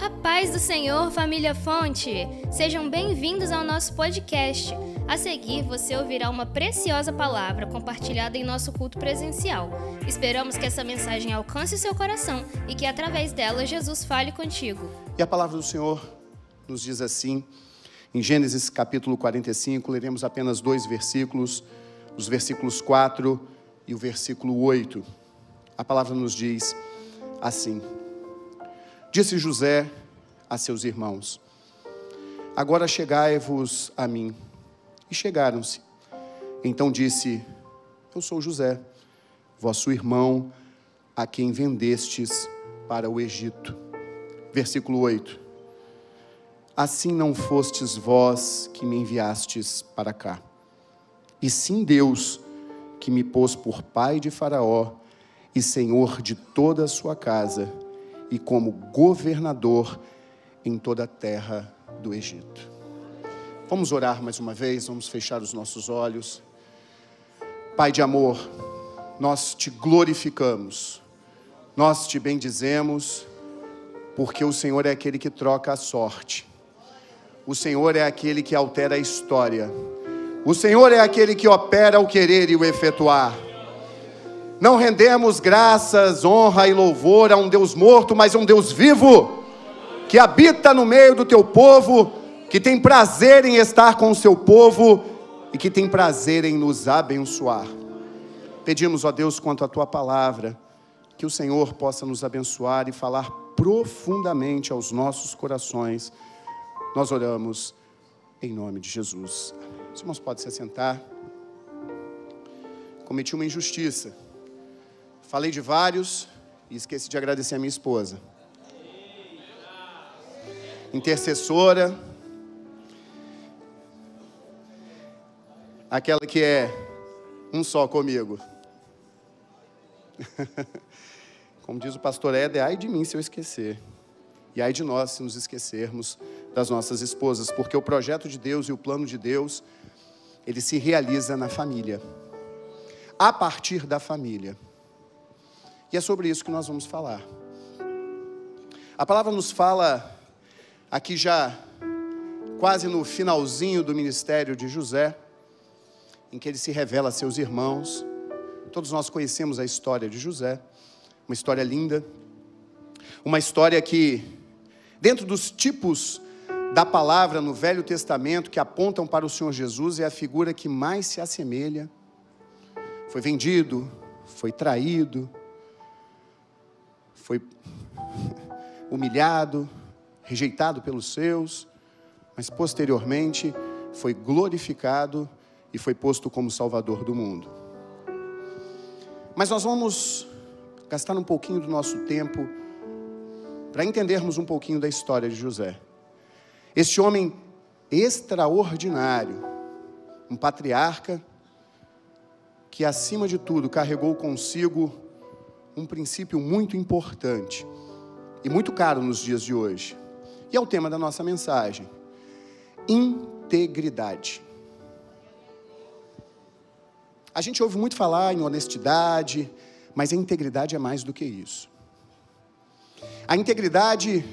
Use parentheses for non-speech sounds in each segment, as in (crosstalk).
A paz do Senhor, família Fonte! Sejam bem-vindos ao nosso podcast. A seguir, você ouvirá uma preciosa palavra compartilhada em nosso culto presencial. Esperamos que essa mensagem alcance o seu coração e que, através dela, Jesus fale contigo. E a palavra do Senhor nos diz assim, em Gênesis capítulo 45, leremos apenas dois versículos, os versículos 4 e o versículo 8. A palavra nos diz assim: Disse José a seus irmãos: Agora chegai-vos a mim. E chegaram-se. Então disse: Eu sou José, vosso irmão, a quem vendestes para o Egito. Versículo 8. Assim não fostes vós que me enviastes para cá, e sim Deus que me pôs por pai de Faraó e senhor de toda a sua casa e como governador em toda a terra do Egito. Vamos orar mais uma vez, vamos fechar os nossos olhos. Pai de amor, nós te glorificamos, nós te bendizemos, porque o Senhor é aquele que troca a sorte, o Senhor é aquele que altera a história, o Senhor é aquele que opera o querer e o efetuar. Não rendemos graças, honra e louvor a um Deus morto, mas a um Deus vivo, que habita no meio do teu povo, que tem prazer em estar com o seu povo e que tem prazer em nos abençoar. Pedimos, ó Deus, quanto à tua palavra, que o Senhor possa nos abençoar e falar profundamente aos nossos corações. Nós oramos em nome de Jesus. Os irmãos podem se assentar. Cometi uma injustiça. Falei de vários e esqueci de agradecer a minha esposa. Intercessora. Aquela que é um só comigo. (laughs) Como diz o pastor Éder, ai de mim se eu esquecer. E ai de nós se nos esquecermos das nossas esposas, porque o projeto de Deus e o plano de Deus, ele se realiza na família. A partir da família. E é sobre isso que nós vamos falar. A palavra nos fala aqui já quase no finalzinho do ministério de José, em que ele se revela a seus irmãos. Todos nós conhecemos a história de José, uma história linda, uma história que, dentro dos tipos da palavra no Velho Testamento que apontam para o Senhor Jesus, é a figura que mais se assemelha. Foi vendido, foi traído, foi (laughs) humilhado, rejeitado pelos seus, mas posteriormente foi glorificado e foi posto como Salvador do mundo. Mas nós vamos gastar um pouquinho do nosso tempo para entendermos um pouquinho da história de José. Este homem extraordinário, um patriarca que, acima de tudo, carregou consigo um princípio muito importante e muito caro nos dias de hoje. E é o tema da nossa mensagem: integridade. A gente ouve muito falar em honestidade, mas a integridade é mais do que isso. A integridade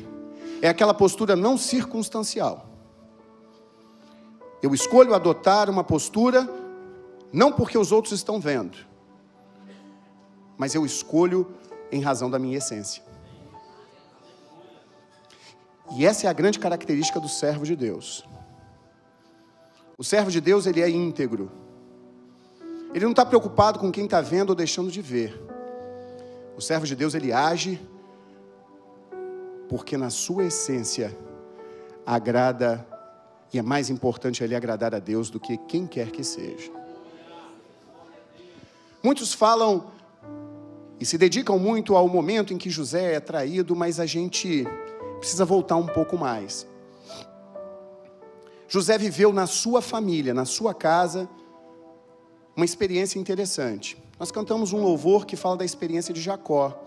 é aquela postura não circunstancial. Eu escolho adotar uma postura não porque os outros estão vendo, mas eu escolho em razão da minha essência. E essa é a grande característica do servo de Deus. O servo de Deus, ele é íntegro. Ele não está preocupado com quem está vendo ou deixando de ver. O servo de Deus, ele age porque na sua essência agrada, e é mais importante ele agradar a Deus do que quem quer que seja. Muitos falam e se dedicam muito ao momento em que José é traído, mas a gente precisa voltar um pouco mais. José viveu na sua família, na sua casa, uma experiência interessante. Nós cantamos um louvor que fala da experiência de Jacó,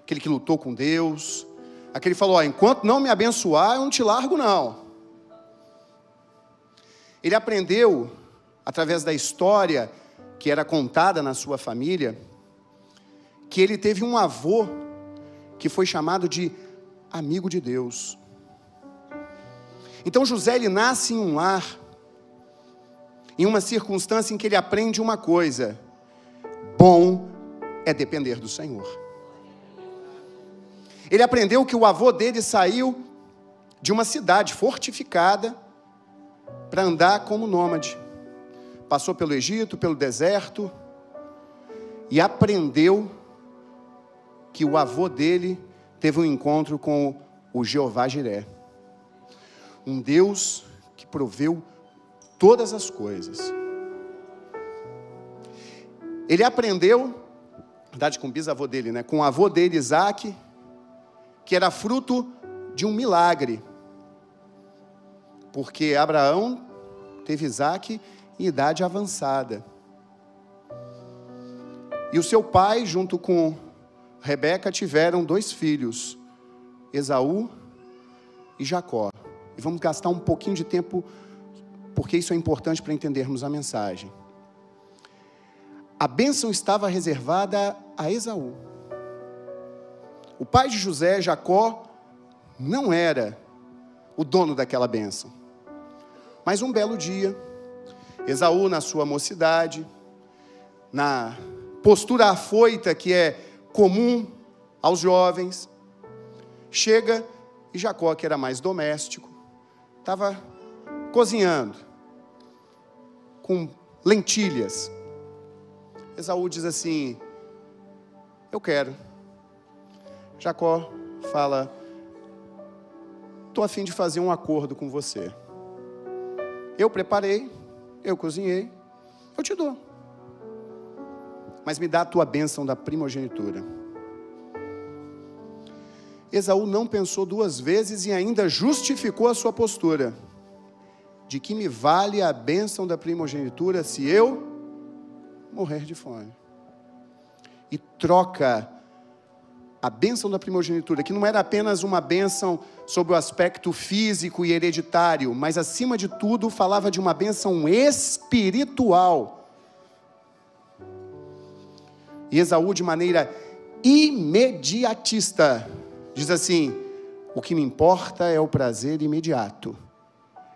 aquele que lutou com Deus, aquele que falou: ó, enquanto não me abençoar, eu não te largo, não. Ele aprendeu, através da história que era contada na sua família, que ele teve um avô que foi chamado de amigo de Deus. Então José ele nasce em um lar, em uma circunstância em que ele aprende uma coisa: bom é depender do Senhor. Ele aprendeu que o avô dele saiu de uma cidade fortificada para andar como nômade. Passou pelo Egito, pelo deserto e aprendeu que o avô dele teve um encontro com o Jeová Jiré. Um Deus que proveu todas as coisas. Ele aprendeu, verdade com o bisavô dele, né, com o avô dele Isaac, que era fruto de um milagre. Porque Abraão teve Isaac em idade avançada. E o seu pai, junto com Rebeca, tiveram dois filhos, Esaú e Jacó. E vamos gastar um pouquinho de tempo, porque isso é importante para entendermos a mensagem. A bênção estava reservada a Esaú. O pai de José, Jacó, não era o dono daquela bênção. Mas um belo dia, Esaú, na sua mocidade, na postura afoita que é comum aos jovens, chega e Jacó, que era mais doméstico, estava cozinhando com lentilhas. Esaú diz assim: Eu quero. Jacó fala: Estou a fim de fazer um acordo com você. Eu preparei, eu cozinhei, eu te dou. Mas me dá a tua bênção da primogenitura. Esaú não pensou duas vezes e ainda justificou a sua postura. De que me vale a bênção da primogenitura se eu morrer de fome? E troca a bênção da primogenitura, que não era apenas uma bênção sobre o aspecto físico e hereditário, mas acima de tudo falava de uma bênção espiritual. E Esaú, de maneira imediatista, diz assim: o que me importa é o prazer imediato,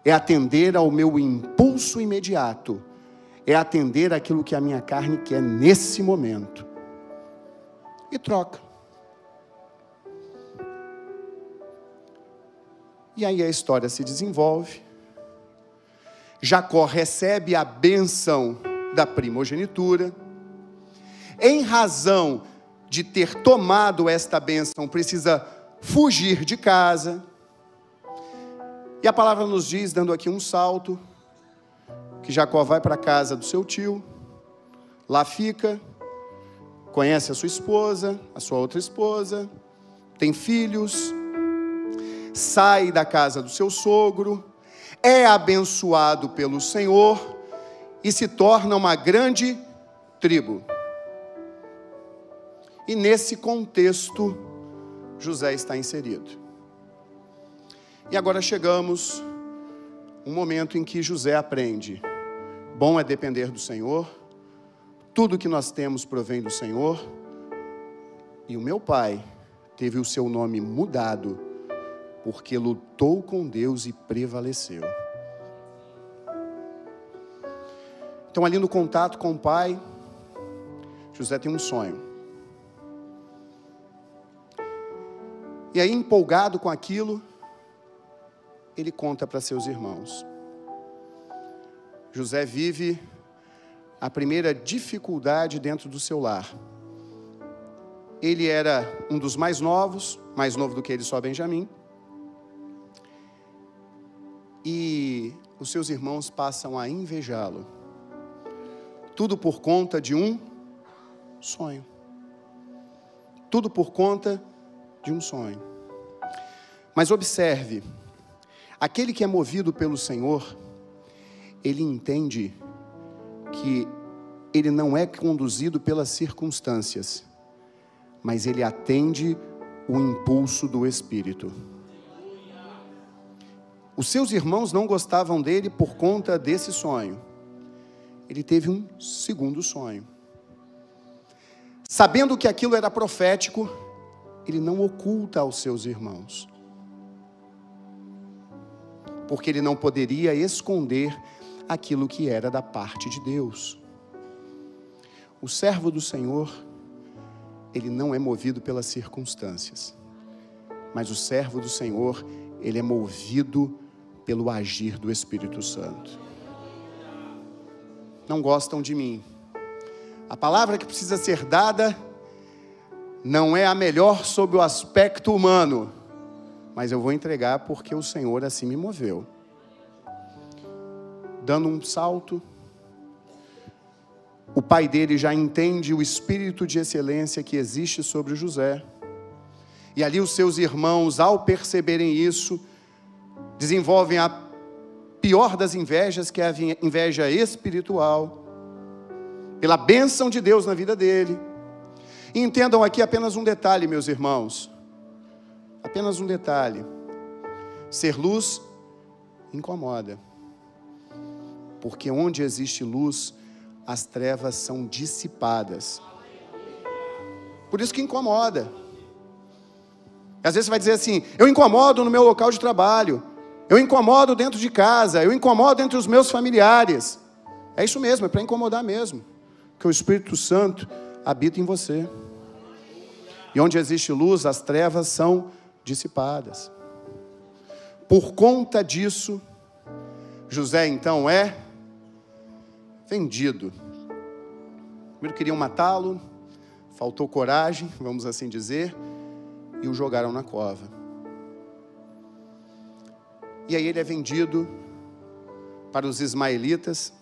é atender ao meu impulso imediato, é atender aquilo que a minha carne quer nesse momento. E troca. E aí a história se desenvolve. Jacó recebe a bênção da primogenitura. Em razão de ter tomado esta bênção, precisa fugir de casa. E a palavra nos diz, dando aqui um salto, que Jacó vai para a casa do seu tio, lá fica, conhece a sua esposa, a sua outra esposa, tem filhos, sai da casa do seu sogro, é abençoado pelo Senhor e se torna uma grande tribo. E nesse contexto, José está inserido. E agora chegamos um momento em que José aprende: bom é depender do Senhor, tudo que nós temos provém do Senhor, e o meu pai teve o seu nome mudado porque lutou com Deus e prevaleceu. Então, ali no contato com o pai, José tem um sonho. E aí, empolgado com aquilo, ele conta para seus irmãos. José vive a primeira dificuldade dentro do seu lar. Ele era um dos mais novos, mais novo do que ele só Benjamim. e os seus irmãos passam a invejá-lo. Tudo por conta de um sonho. Tudo por conta de um sonho. Mas observe, aquele que é movido pelo Senhor, ele entende que ele não é conduzido pelas circunstâncias, mas ele atende o impulso do Espírito. Os seus irmãos não gostavam dele por conta desse sonho. Ele teve um segundo sonho. Sabendo que aquilo era profético, ele não oculta aos seus irmãos. porque ele não poderia esconder aquilo que era da parte de Deus. O servo do Senhor, ele não é movido pelas circunstâncias, mas o servo do Senhor, ele é movido pelo agir do Espírito Santo. Não gostam de mim. A palavra que precisa ser dada não é a melhor sob o aspecto humano, mas eu vou entregar porque o Senhor assim me moveu. Dando um salto, o pai dele já entende o espírito de excelência que existe sobre José. E ali os seus irmãos, ao perceberem isso, desenvolvem a pior das invejas, que é a inveja espiritual, pela bênção de Deus na vida dele. E entendam aqui apenas um detalhe, meus irmãos. Apenas um detalhe. Ser luz incomoda. Porque onde existe luz, as trevas são dissipadas. Por isso que incomoda. Às vezes você vai dizer assim: eu incomodo no meu local de trabalho, eu incomodo dentro de casa, eu incomodo entre os meus familiares. É isso mesmo, é para incomodar mesmo. Que o Espírito Santo habita em você. E onde existe luz, as trevas são dissipadas. Por conta disso, José então é vendido. Primeiro queriam matá-lo, faltou coragem, vamos assim dizer e o jogaram na cova. E aí ele é vendido para os ismaelitas.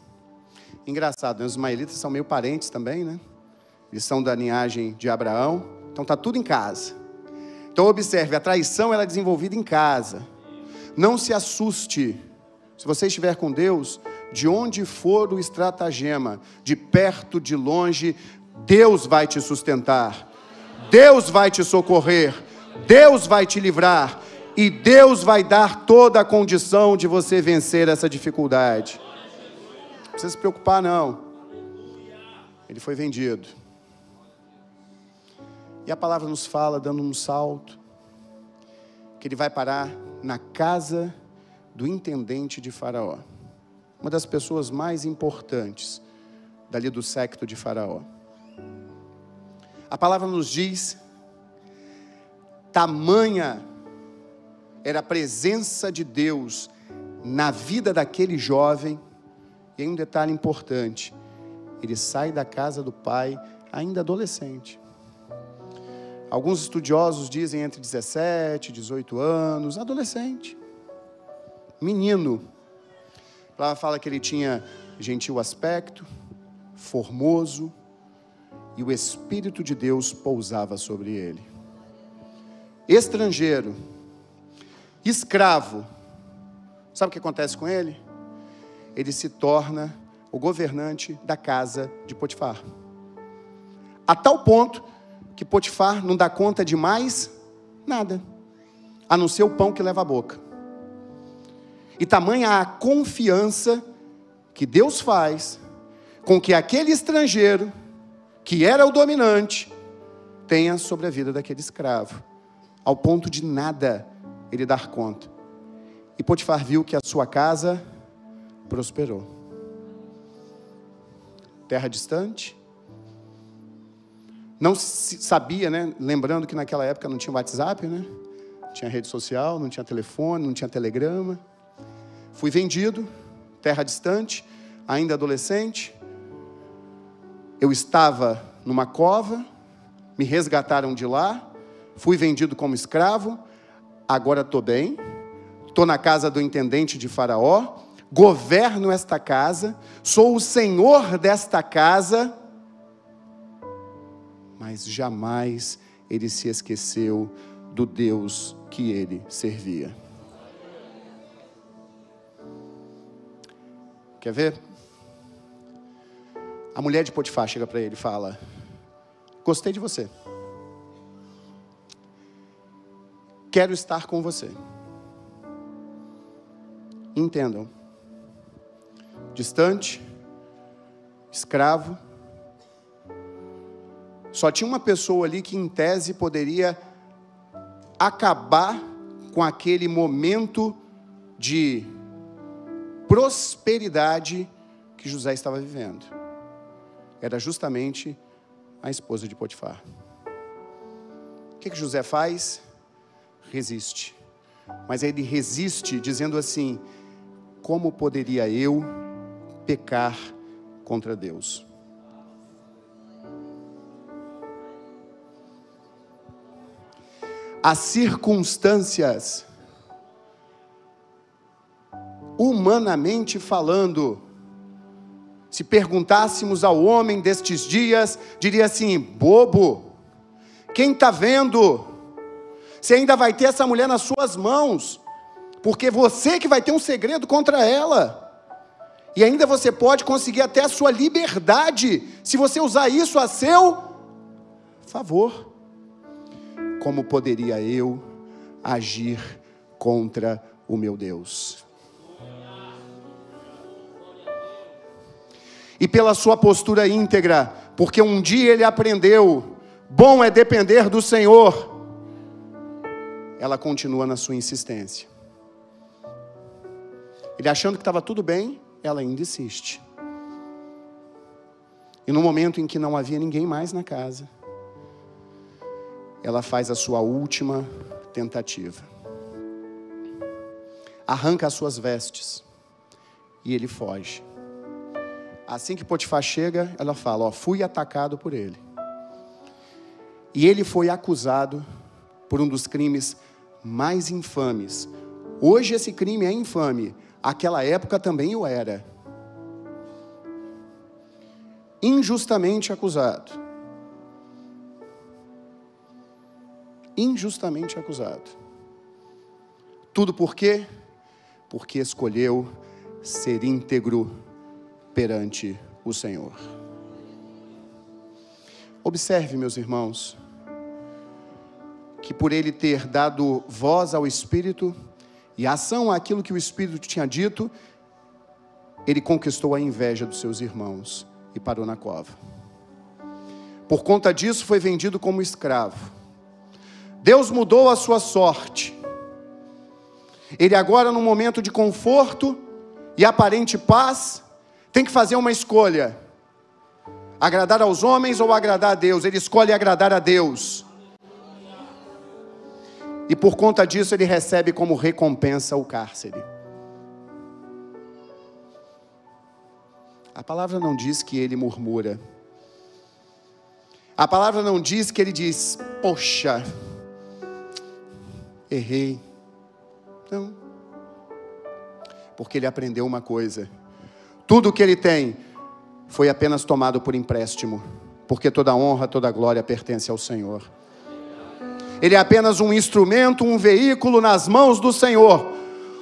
Engraçado, né? os ismaelitas são meio parentes também, né? Eles são da linhagem de Abraão, então tá tudo em casa. Então observe, a traição ela é desenvolvida em casa. Não se assuste. Se você estiver com Deus, de onde for o estratagema, de perto, de longe, Deus vai te sustentar. Deus vai te socorrer. Deus vai te livrar e Deus vai dar toda a condição de você vencer essa dificuldade. Não precisa se preocupar, não. Ele foi vendido. E a palavra nos fala, dando um salto, que ele vai parar na casa do intendente de Faraó, uma das pessoas mais importantes dali do secto de Faraó. A palavra nos diz Tamanha era a presença de Deus na vida daquele jovem. E aí um detalhe importante: ele sai da casa do pai ainda adolescente. Alguns estudiosos dizem entre 17 e 18 anos, adolescente, menino. Ela fala que ele tinha gentil aspecto, formoso, e o Espírito de Deus pousava sobre ele estrangeiro, escravo, sabe o que acontece com ele? Ele se torna o governante da casa de Potifar. A tal ponto que Potifar não dá conta de mais nada, a não ser o pão que leva à boca. E tamanha a confiança que Deus faz com que aquele estrangeiro, que era o dominante, tenha sobre a vida daquele escravo ao ponto de nada ele dar conta. E Potifar viu que a sua casa prosperou. Terra distante. Não sabia, né? Lembrando que naquela época não tinha WhatsApp, né? Não tinha rede social, não tinha telefone, não tinha telegrama. Fui vendido, terra distante, ainda adolescente. Eu estava numa cova, me resgataram de lá fui vendido como escravo, agora estou bem, estou na casa do intendente de Faraó, governo esta casa, sou o senhor desta casa, mas jamais ele se esqueceu do Deus que ele servia. Quer ver? A mulher de Potifar chega para ele e fala: Gostei de você. Quero estar com você. Entendam. Distante, escravo. Só tinha uma pessoa ali que, em tese, poderia acabar com aquele momento de prosperidade que José estava vivendo. Era justamente a esposa de Potifar. O que, que José faz? Resiste. Mas ele resiste dizendo assim: como poderia eu pecar contra Deus? As circunstâncias, humanamente falando, se perguntássemos ao homem destes dias, diria assim: bobo, quem está vendo? Você ainda vai ter essa mulher nas suas mãos, porque você que vai ter um segredo contra ela. E ainda você pode conseguir até a sua liberdade, se você usar isso a seu favor. Como poderia eu agir contra o meu Deus? E pela sua postura íntegra, porque um dia ele aprendeu, bom é depender do Senhor, ela continua na sua insistência. Ele achando que estava tudo bem, ela ainda insiste. E no momento em que não havia ninguém mais na casa, ela faz a sua última tentativa. Arranca as suas vestes e ele foge. Assim que Potifar chega, ela fala: Ó, fui atacado por ele. E ele foi acusado por um dos crimes mais infames. Hoje esse crime é infame, aquela época também o era. Injustamente acusado. Injustamente acusado. Tudo por quê? Porque escolheu ser íntegro perante o Senhor. Observe, meus irmãos, que por ele ter dado voz ao Espírito e ação àquilo que o Espírito tinha dito, ele conquistou a inveja dos seus irmãos e parou na cova. Por conta disso, foi vendido como escravo. Deus mudou a sua sorte. Ele agora, num momento de conforto e aparente paz, tem que fazer uma escolha: agradar aos homens ou agradar a Deus. Ele escolhe agradar a Deus. E por conta disso ele recebe como recompensa o cárcere. A palavra não diz que ele murmura. A palavra não diz que ele diz, poxa, errei. Não. Porque ele aprendeu uma coisa: tudo que ele tem foi apenas tomado por empréstimo, porque toda honra, toda glória pertence ao Senhor. Ele é apenas um instrumento, um veículo nas mãos do Senhor.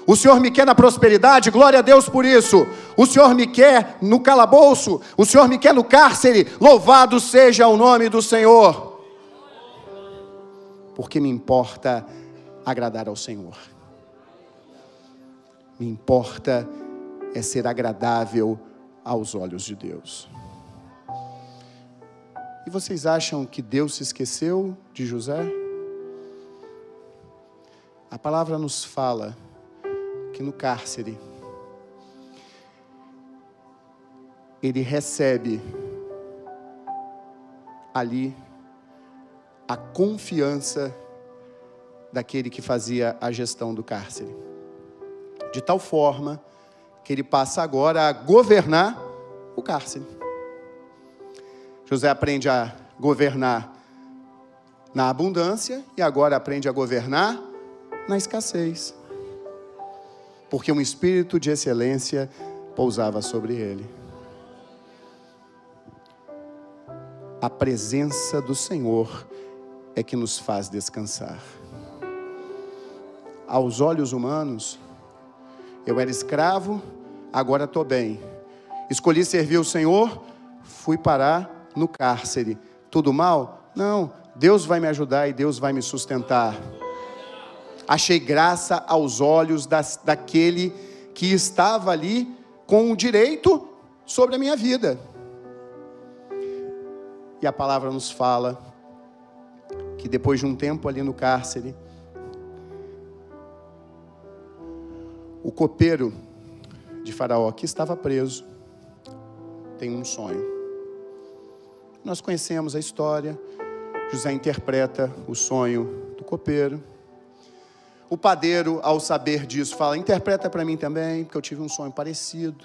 O Senhor me quer na prosperidade, glória a Deus por isso. O Senhor me quer no calabouço, o Senhor me quer no cárcere, louvado seja o nome do Senhor. Porque me importa agradar ao Senhor. Me importa é ser agradável aos olhos de Deus. E vocês acham que Deus se esqueceu de José? A palavra nos fala que no cárcere ele recebe ali a confiança daquele que fazia a gestão do cárcere. De tal forma que ele passa agora a governar o cárcere. José aprende a governar na abundância e agora aprende a governar na escassez. Porque um espírito de excelência pousava sobre ele. A presença do Senhor é que nos faz descansar. Aos olhos humanos, eu era escravo, agora estou bem. Escolhi servir o Senhor, fui parar no cárcere. Tudo mal? Não, Deus vai me ajudar e Deus vai me sustentar achei graça aos olhos das, daquele que estava ali com o direito sobre a minha vida. E a palavra nos fala que depois de um tempo ali no cárcere, O copeiro de Faraó, que estava preso, tem um sonho. Nós conhecemos a história. José interpreta o sonho do copeiro. O padeiro, ao saber disso, fala: interpreta para mim também, porque eu tive um sonho parecido.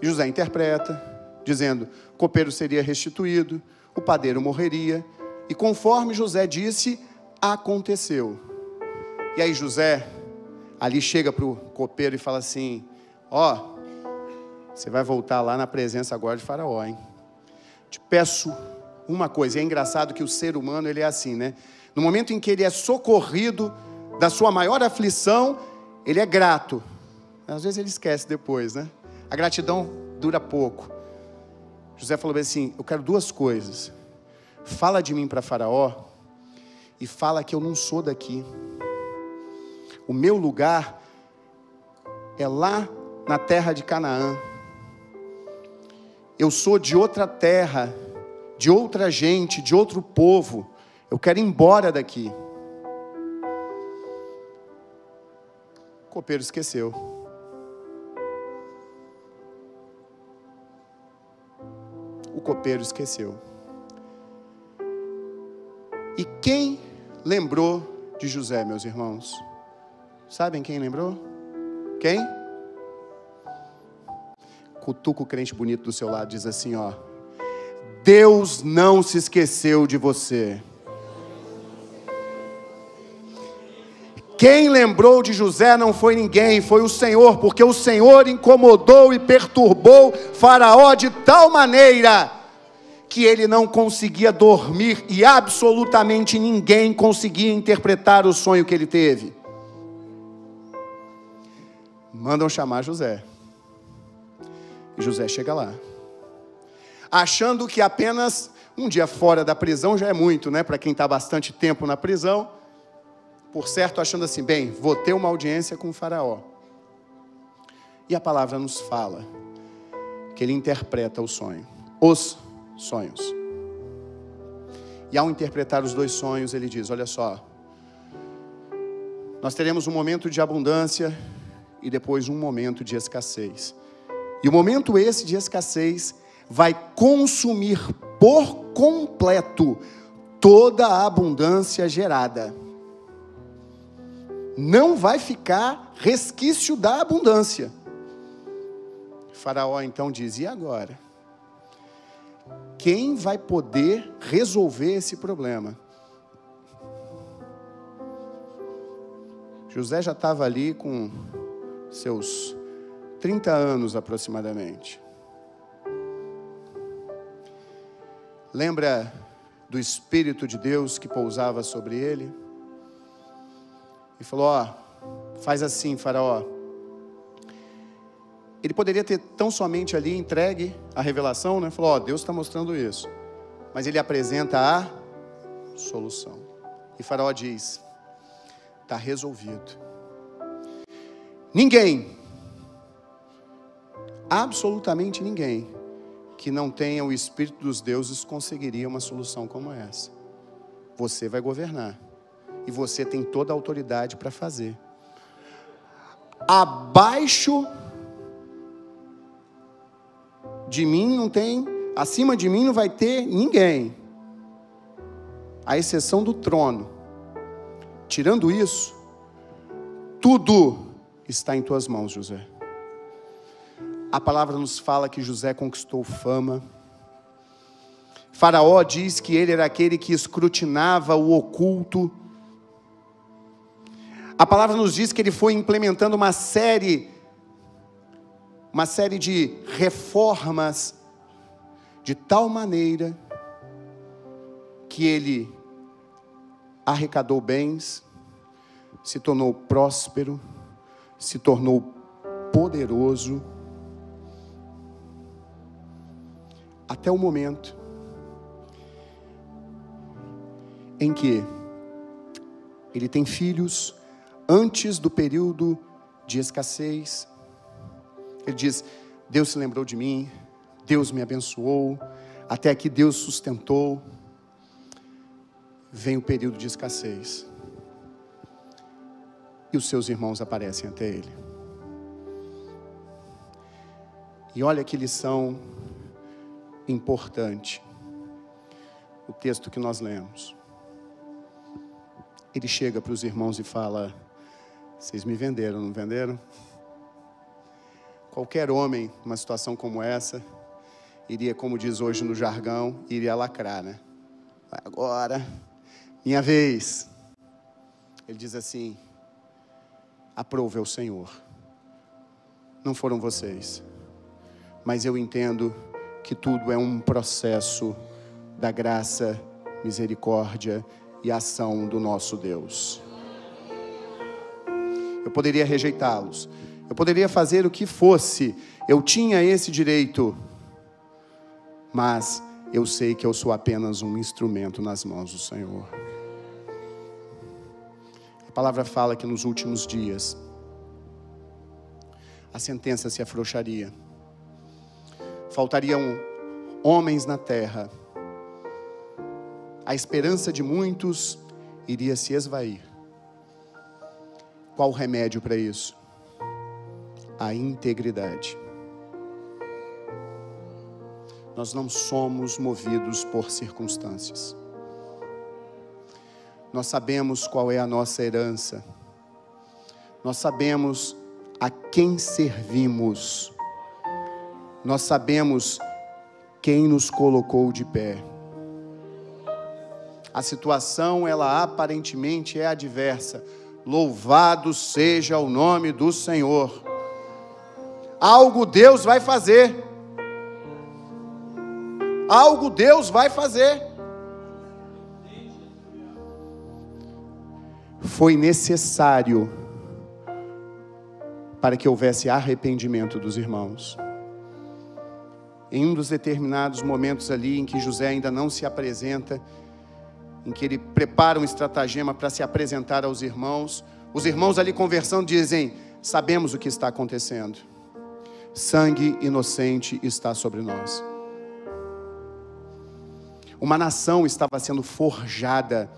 José interpreta, dizendo: o copeiro seria restituído, o padeiro morreria, e conforme José disse, aconteceu. E aí José ali chega para o copeiro e fala assim: Ó, oh, você vai voltar lá na presença agora de Faraó, hein? Te peço uma coisa. E é engraçado que o ser humano ele é assim, né? No momento em que ele é socorrido da sua maior aflição, ele é grato. Às vezes ele esquece depois, né? A gratidão dura pouco. José falou assim: Eu quero duas coisas. Fala de mim para Faraó e fala que eu não sou daqui. O meu lugar é lá na terra de Canaã. Eu sou de outra terra, de outra gente, de outro povo. Eu quero ir embora daqui. O copeiro esqueceu. O copeiro esqueceu. E quem lembrou de José, meus irmãos? Sabem quem lembrou? Quem? Cutuca o crente bonito do seu lado, diz assim: ó. Deus não se esqueceu de você. Quem lembrou de José não foi ninguém, foi o Senhor, porque o Senhor incomodou e perturbou Faraó de tal maneira que ele não conseguia dormir e absolutamente ninguém conseguia interpretar o sonho que ele teve. Mandam chamar José. E José chega lá, achando que apenas um dia fora da prisão já é muito, né? Para quem está bastante tempo na prisão por certo, achando assim: bem, vou ter uma audiência com o Faraó. E a palavra nos fala que ele interpreta o sonho, os sonhos. E ao interpretar os dois sonhos, ele diz: Olha só, nós teremos um momento de abundância e depois um momento de escassez. E o momento esse de escassez vai consumir por completo toda a abundância gerada não vai ficar resquício da abundância. faraó então diz: e agora? Quem vai poder resolver esse problema? José já estava ali com seus 30 anos aproximadamente. Lembra do Espírito de Deus que pousava sobre ele? e falou: Ó, faz assim, Faraó. Ele poderia ter tão somente ali entregue a revelação, né? Falou: Ó, Deus está mostrando isso. Mas ele apresenta a solução. E Faraó diz: Está resolvido. Ninguém, absolutamente ninguém, que não tenha o Espírito dos deuses conseguiria uma solução como essa. Você vai governar e você tem toda a autoridade para fazer. Abaixo de mim não tem, acima de mim não vai ter ninguém, à exceção do trono. Tirando isso, tudo está em tuas mãos, José. A palavra nos fala que José conquistou fama. Faraó diz que ele era aquele que escrutinava o oculto a palavra nos diz que ele foi implementando uma série, uma série de reformas, de tal maneira que ele arrecadou bens, se tornou próspero, se tornou poderoso, até o momento em que ele tem filhos, antes do período de escassez. Ele diz: Deus se lembrou de mim, Deus me abençoou, até aqui Deus sustentou. Vem o período de escassez. E os seus irmãos aparecem até ele. E olha que lição importante. O texto que nós lemos. Ele chega para os irmãos e fala: Vocês me venderam, não venderam? Qualquer homem, numa situação como essa, iria, como diz hoje no jargão, iria lacrar, né? Agora, minha vez. Ele diz assim: aprove ao Senhor. Não foram vocês. Mas eu entendo que tudo é um processo da graça, misericórdia e ação do nosso Deus. Eu poderia rejeitá-los. Eu poderia fazer o que fosse. Eu tinha esse direito. Mas eu sei que eu sou apenas um instrumento nas mãos do Senhor. A palavra fala que nos últimos dias a sentença se afrouxaria. Faltariam homens na terra. A esperança de muitos iria se esvair. Qual o remédio para isso? A integridade. Nós não somos movidos por circunstâncias. Nós sabemos qual é a nossa herança. Nós sabemos a quem servimos. Nós sabemos quem nos colocou de pé. A situação, ela aparentemente é adversa. Louvado seja o nome do Senhor. Algo Deus vai fazer. Algo Deus vai fazer. Foi necessário para que houvesse arrependimento dos irmãos. Em um dos determinados momentos ali em que José ainda não se apresenta, em que ele prepara um estratagema para se apresentar aos irmãos, os irmãos ali conversando dizem: Sabemos o que está acontecendo, sangue inocente está sobre nós. Uma nação estava sendo forjada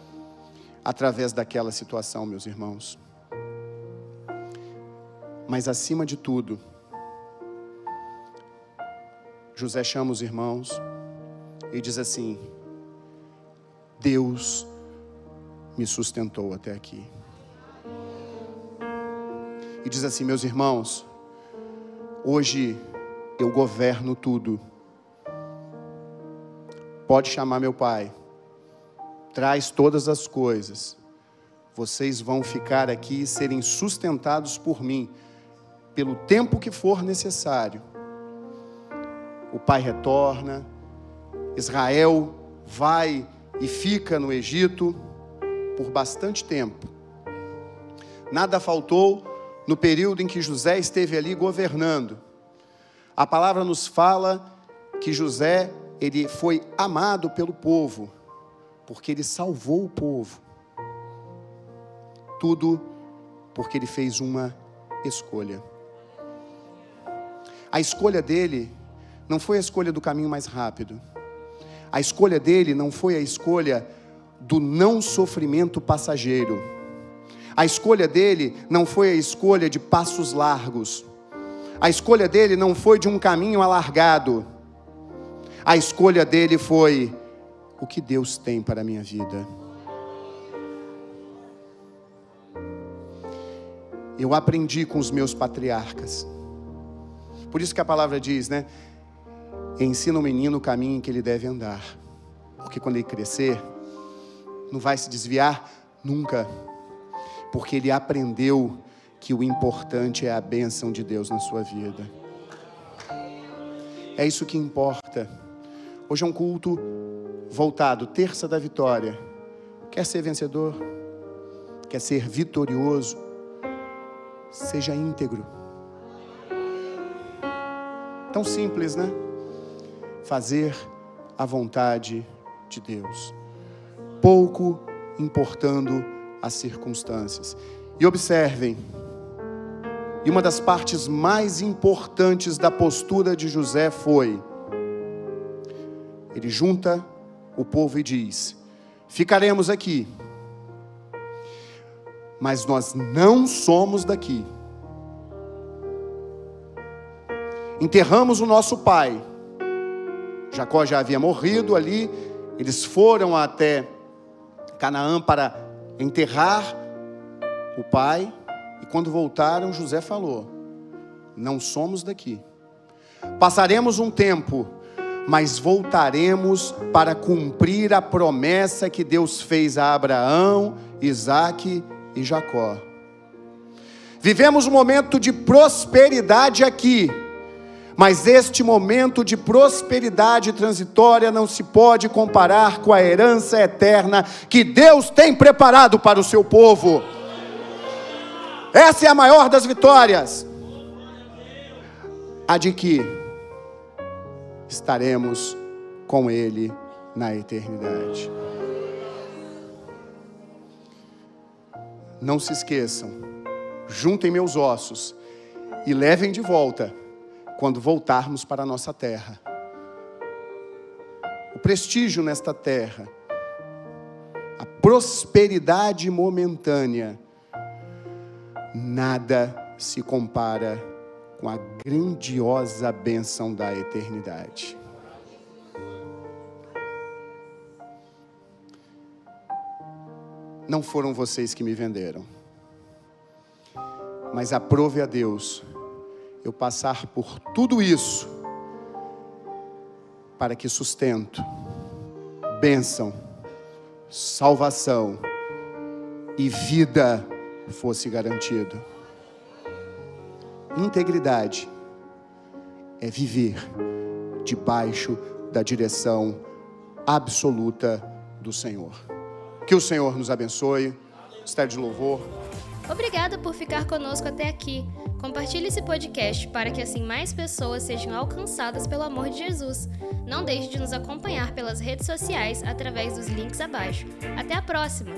através daquela situação, meus irmãos. Mas acima de tudo, José chama os irmãos e diz assim: Deus me sustentou até aqui. E diz assim: Meus irmãos, hoje eu governo tudo. Pode chamar meu pai traz todas as coisas. Vocês vão ficar aqui e serem sustentados por mim, pelo tempo que for necessário. O pai retorna, Israel vai e fica no Egito por bastante tempo. Nada faltou no período em que José esteve ali governando. A palavra nos fala que José ele foi amado pelo povo porque ele salvou o povo. Tudo porque ele fez uma escolha. A escolha dele não foi a escolha do caminho mais rápido. A escolha dele não foi a escolha do não sofrimento passageiro. A escolha dele não foi a escolha de passos largos. A escolha dele não foi de um caminho alargado. A escolha dele foi o que Deus tem para a minha vida. Eu aprendi com os meus patriarcas. Por isso que a palavra diz, né? Ensina o menino o caminho em que ele deve andar. Porque quando ele crescer, não vai se desviar nunca. Porque ele aprendeu que o importante é a bênção de Deus na sua vida. É isso que importa. Hoje é um culto voltado, terça da vitória. Quer ser vencedor? Quer ser vitorioso? Seja íntegro. Tão simples, né? Fazer a vontade de Deus. Pouco importando as circunstâncias. E observem, e uma das partes mais importantes da postura de José foi: ele junta o povo e diz: Ficaremos aqui. mas nós não somos daqui. Enterramos o nosso pai. Jacó já havia morrido ali, eles foram até Canaã para enterrar o pai, e quando voltaram, José falou: Não somos daqui. Passaremos um tempo, mas voltaremos para cumprir a promessa que Deus fez a Abraão, Isaque e Jacó. Vivemos um momento de prosperidade aqui, mas este momento de prosperidade transitória não se pode comparar com a herança eterna que Deus tem preparado para o seu povo. Essa é a maior das vitórias. A de que estaremos com Ele na eternidade. Não se esqueçam, juntem meus ossos e levem de volta quando voltarmos para a nossa terra. O prestígio nesta terra, a prosperidade momentânea, nada se compara com a grandiosa bênção da eternidade. Não foram vocês que me venderam, mas aprove a Deus eu passar por tudo isso para que sustento, bênção, salvação e vida fosse garantido. Integridade é viver debaixo da direção absoluta do Senhor. Que o Senhor nos abençoe. Mistério de louvor. Obrigada por ficar conosco até aqui. Compartilhe esse podcast para que assim mais pessoas sejam alcançadas pelo amor de Jesus. Não deixe de nos acompanhar pelas redes sociais através dos links abaixo. Até a próxima!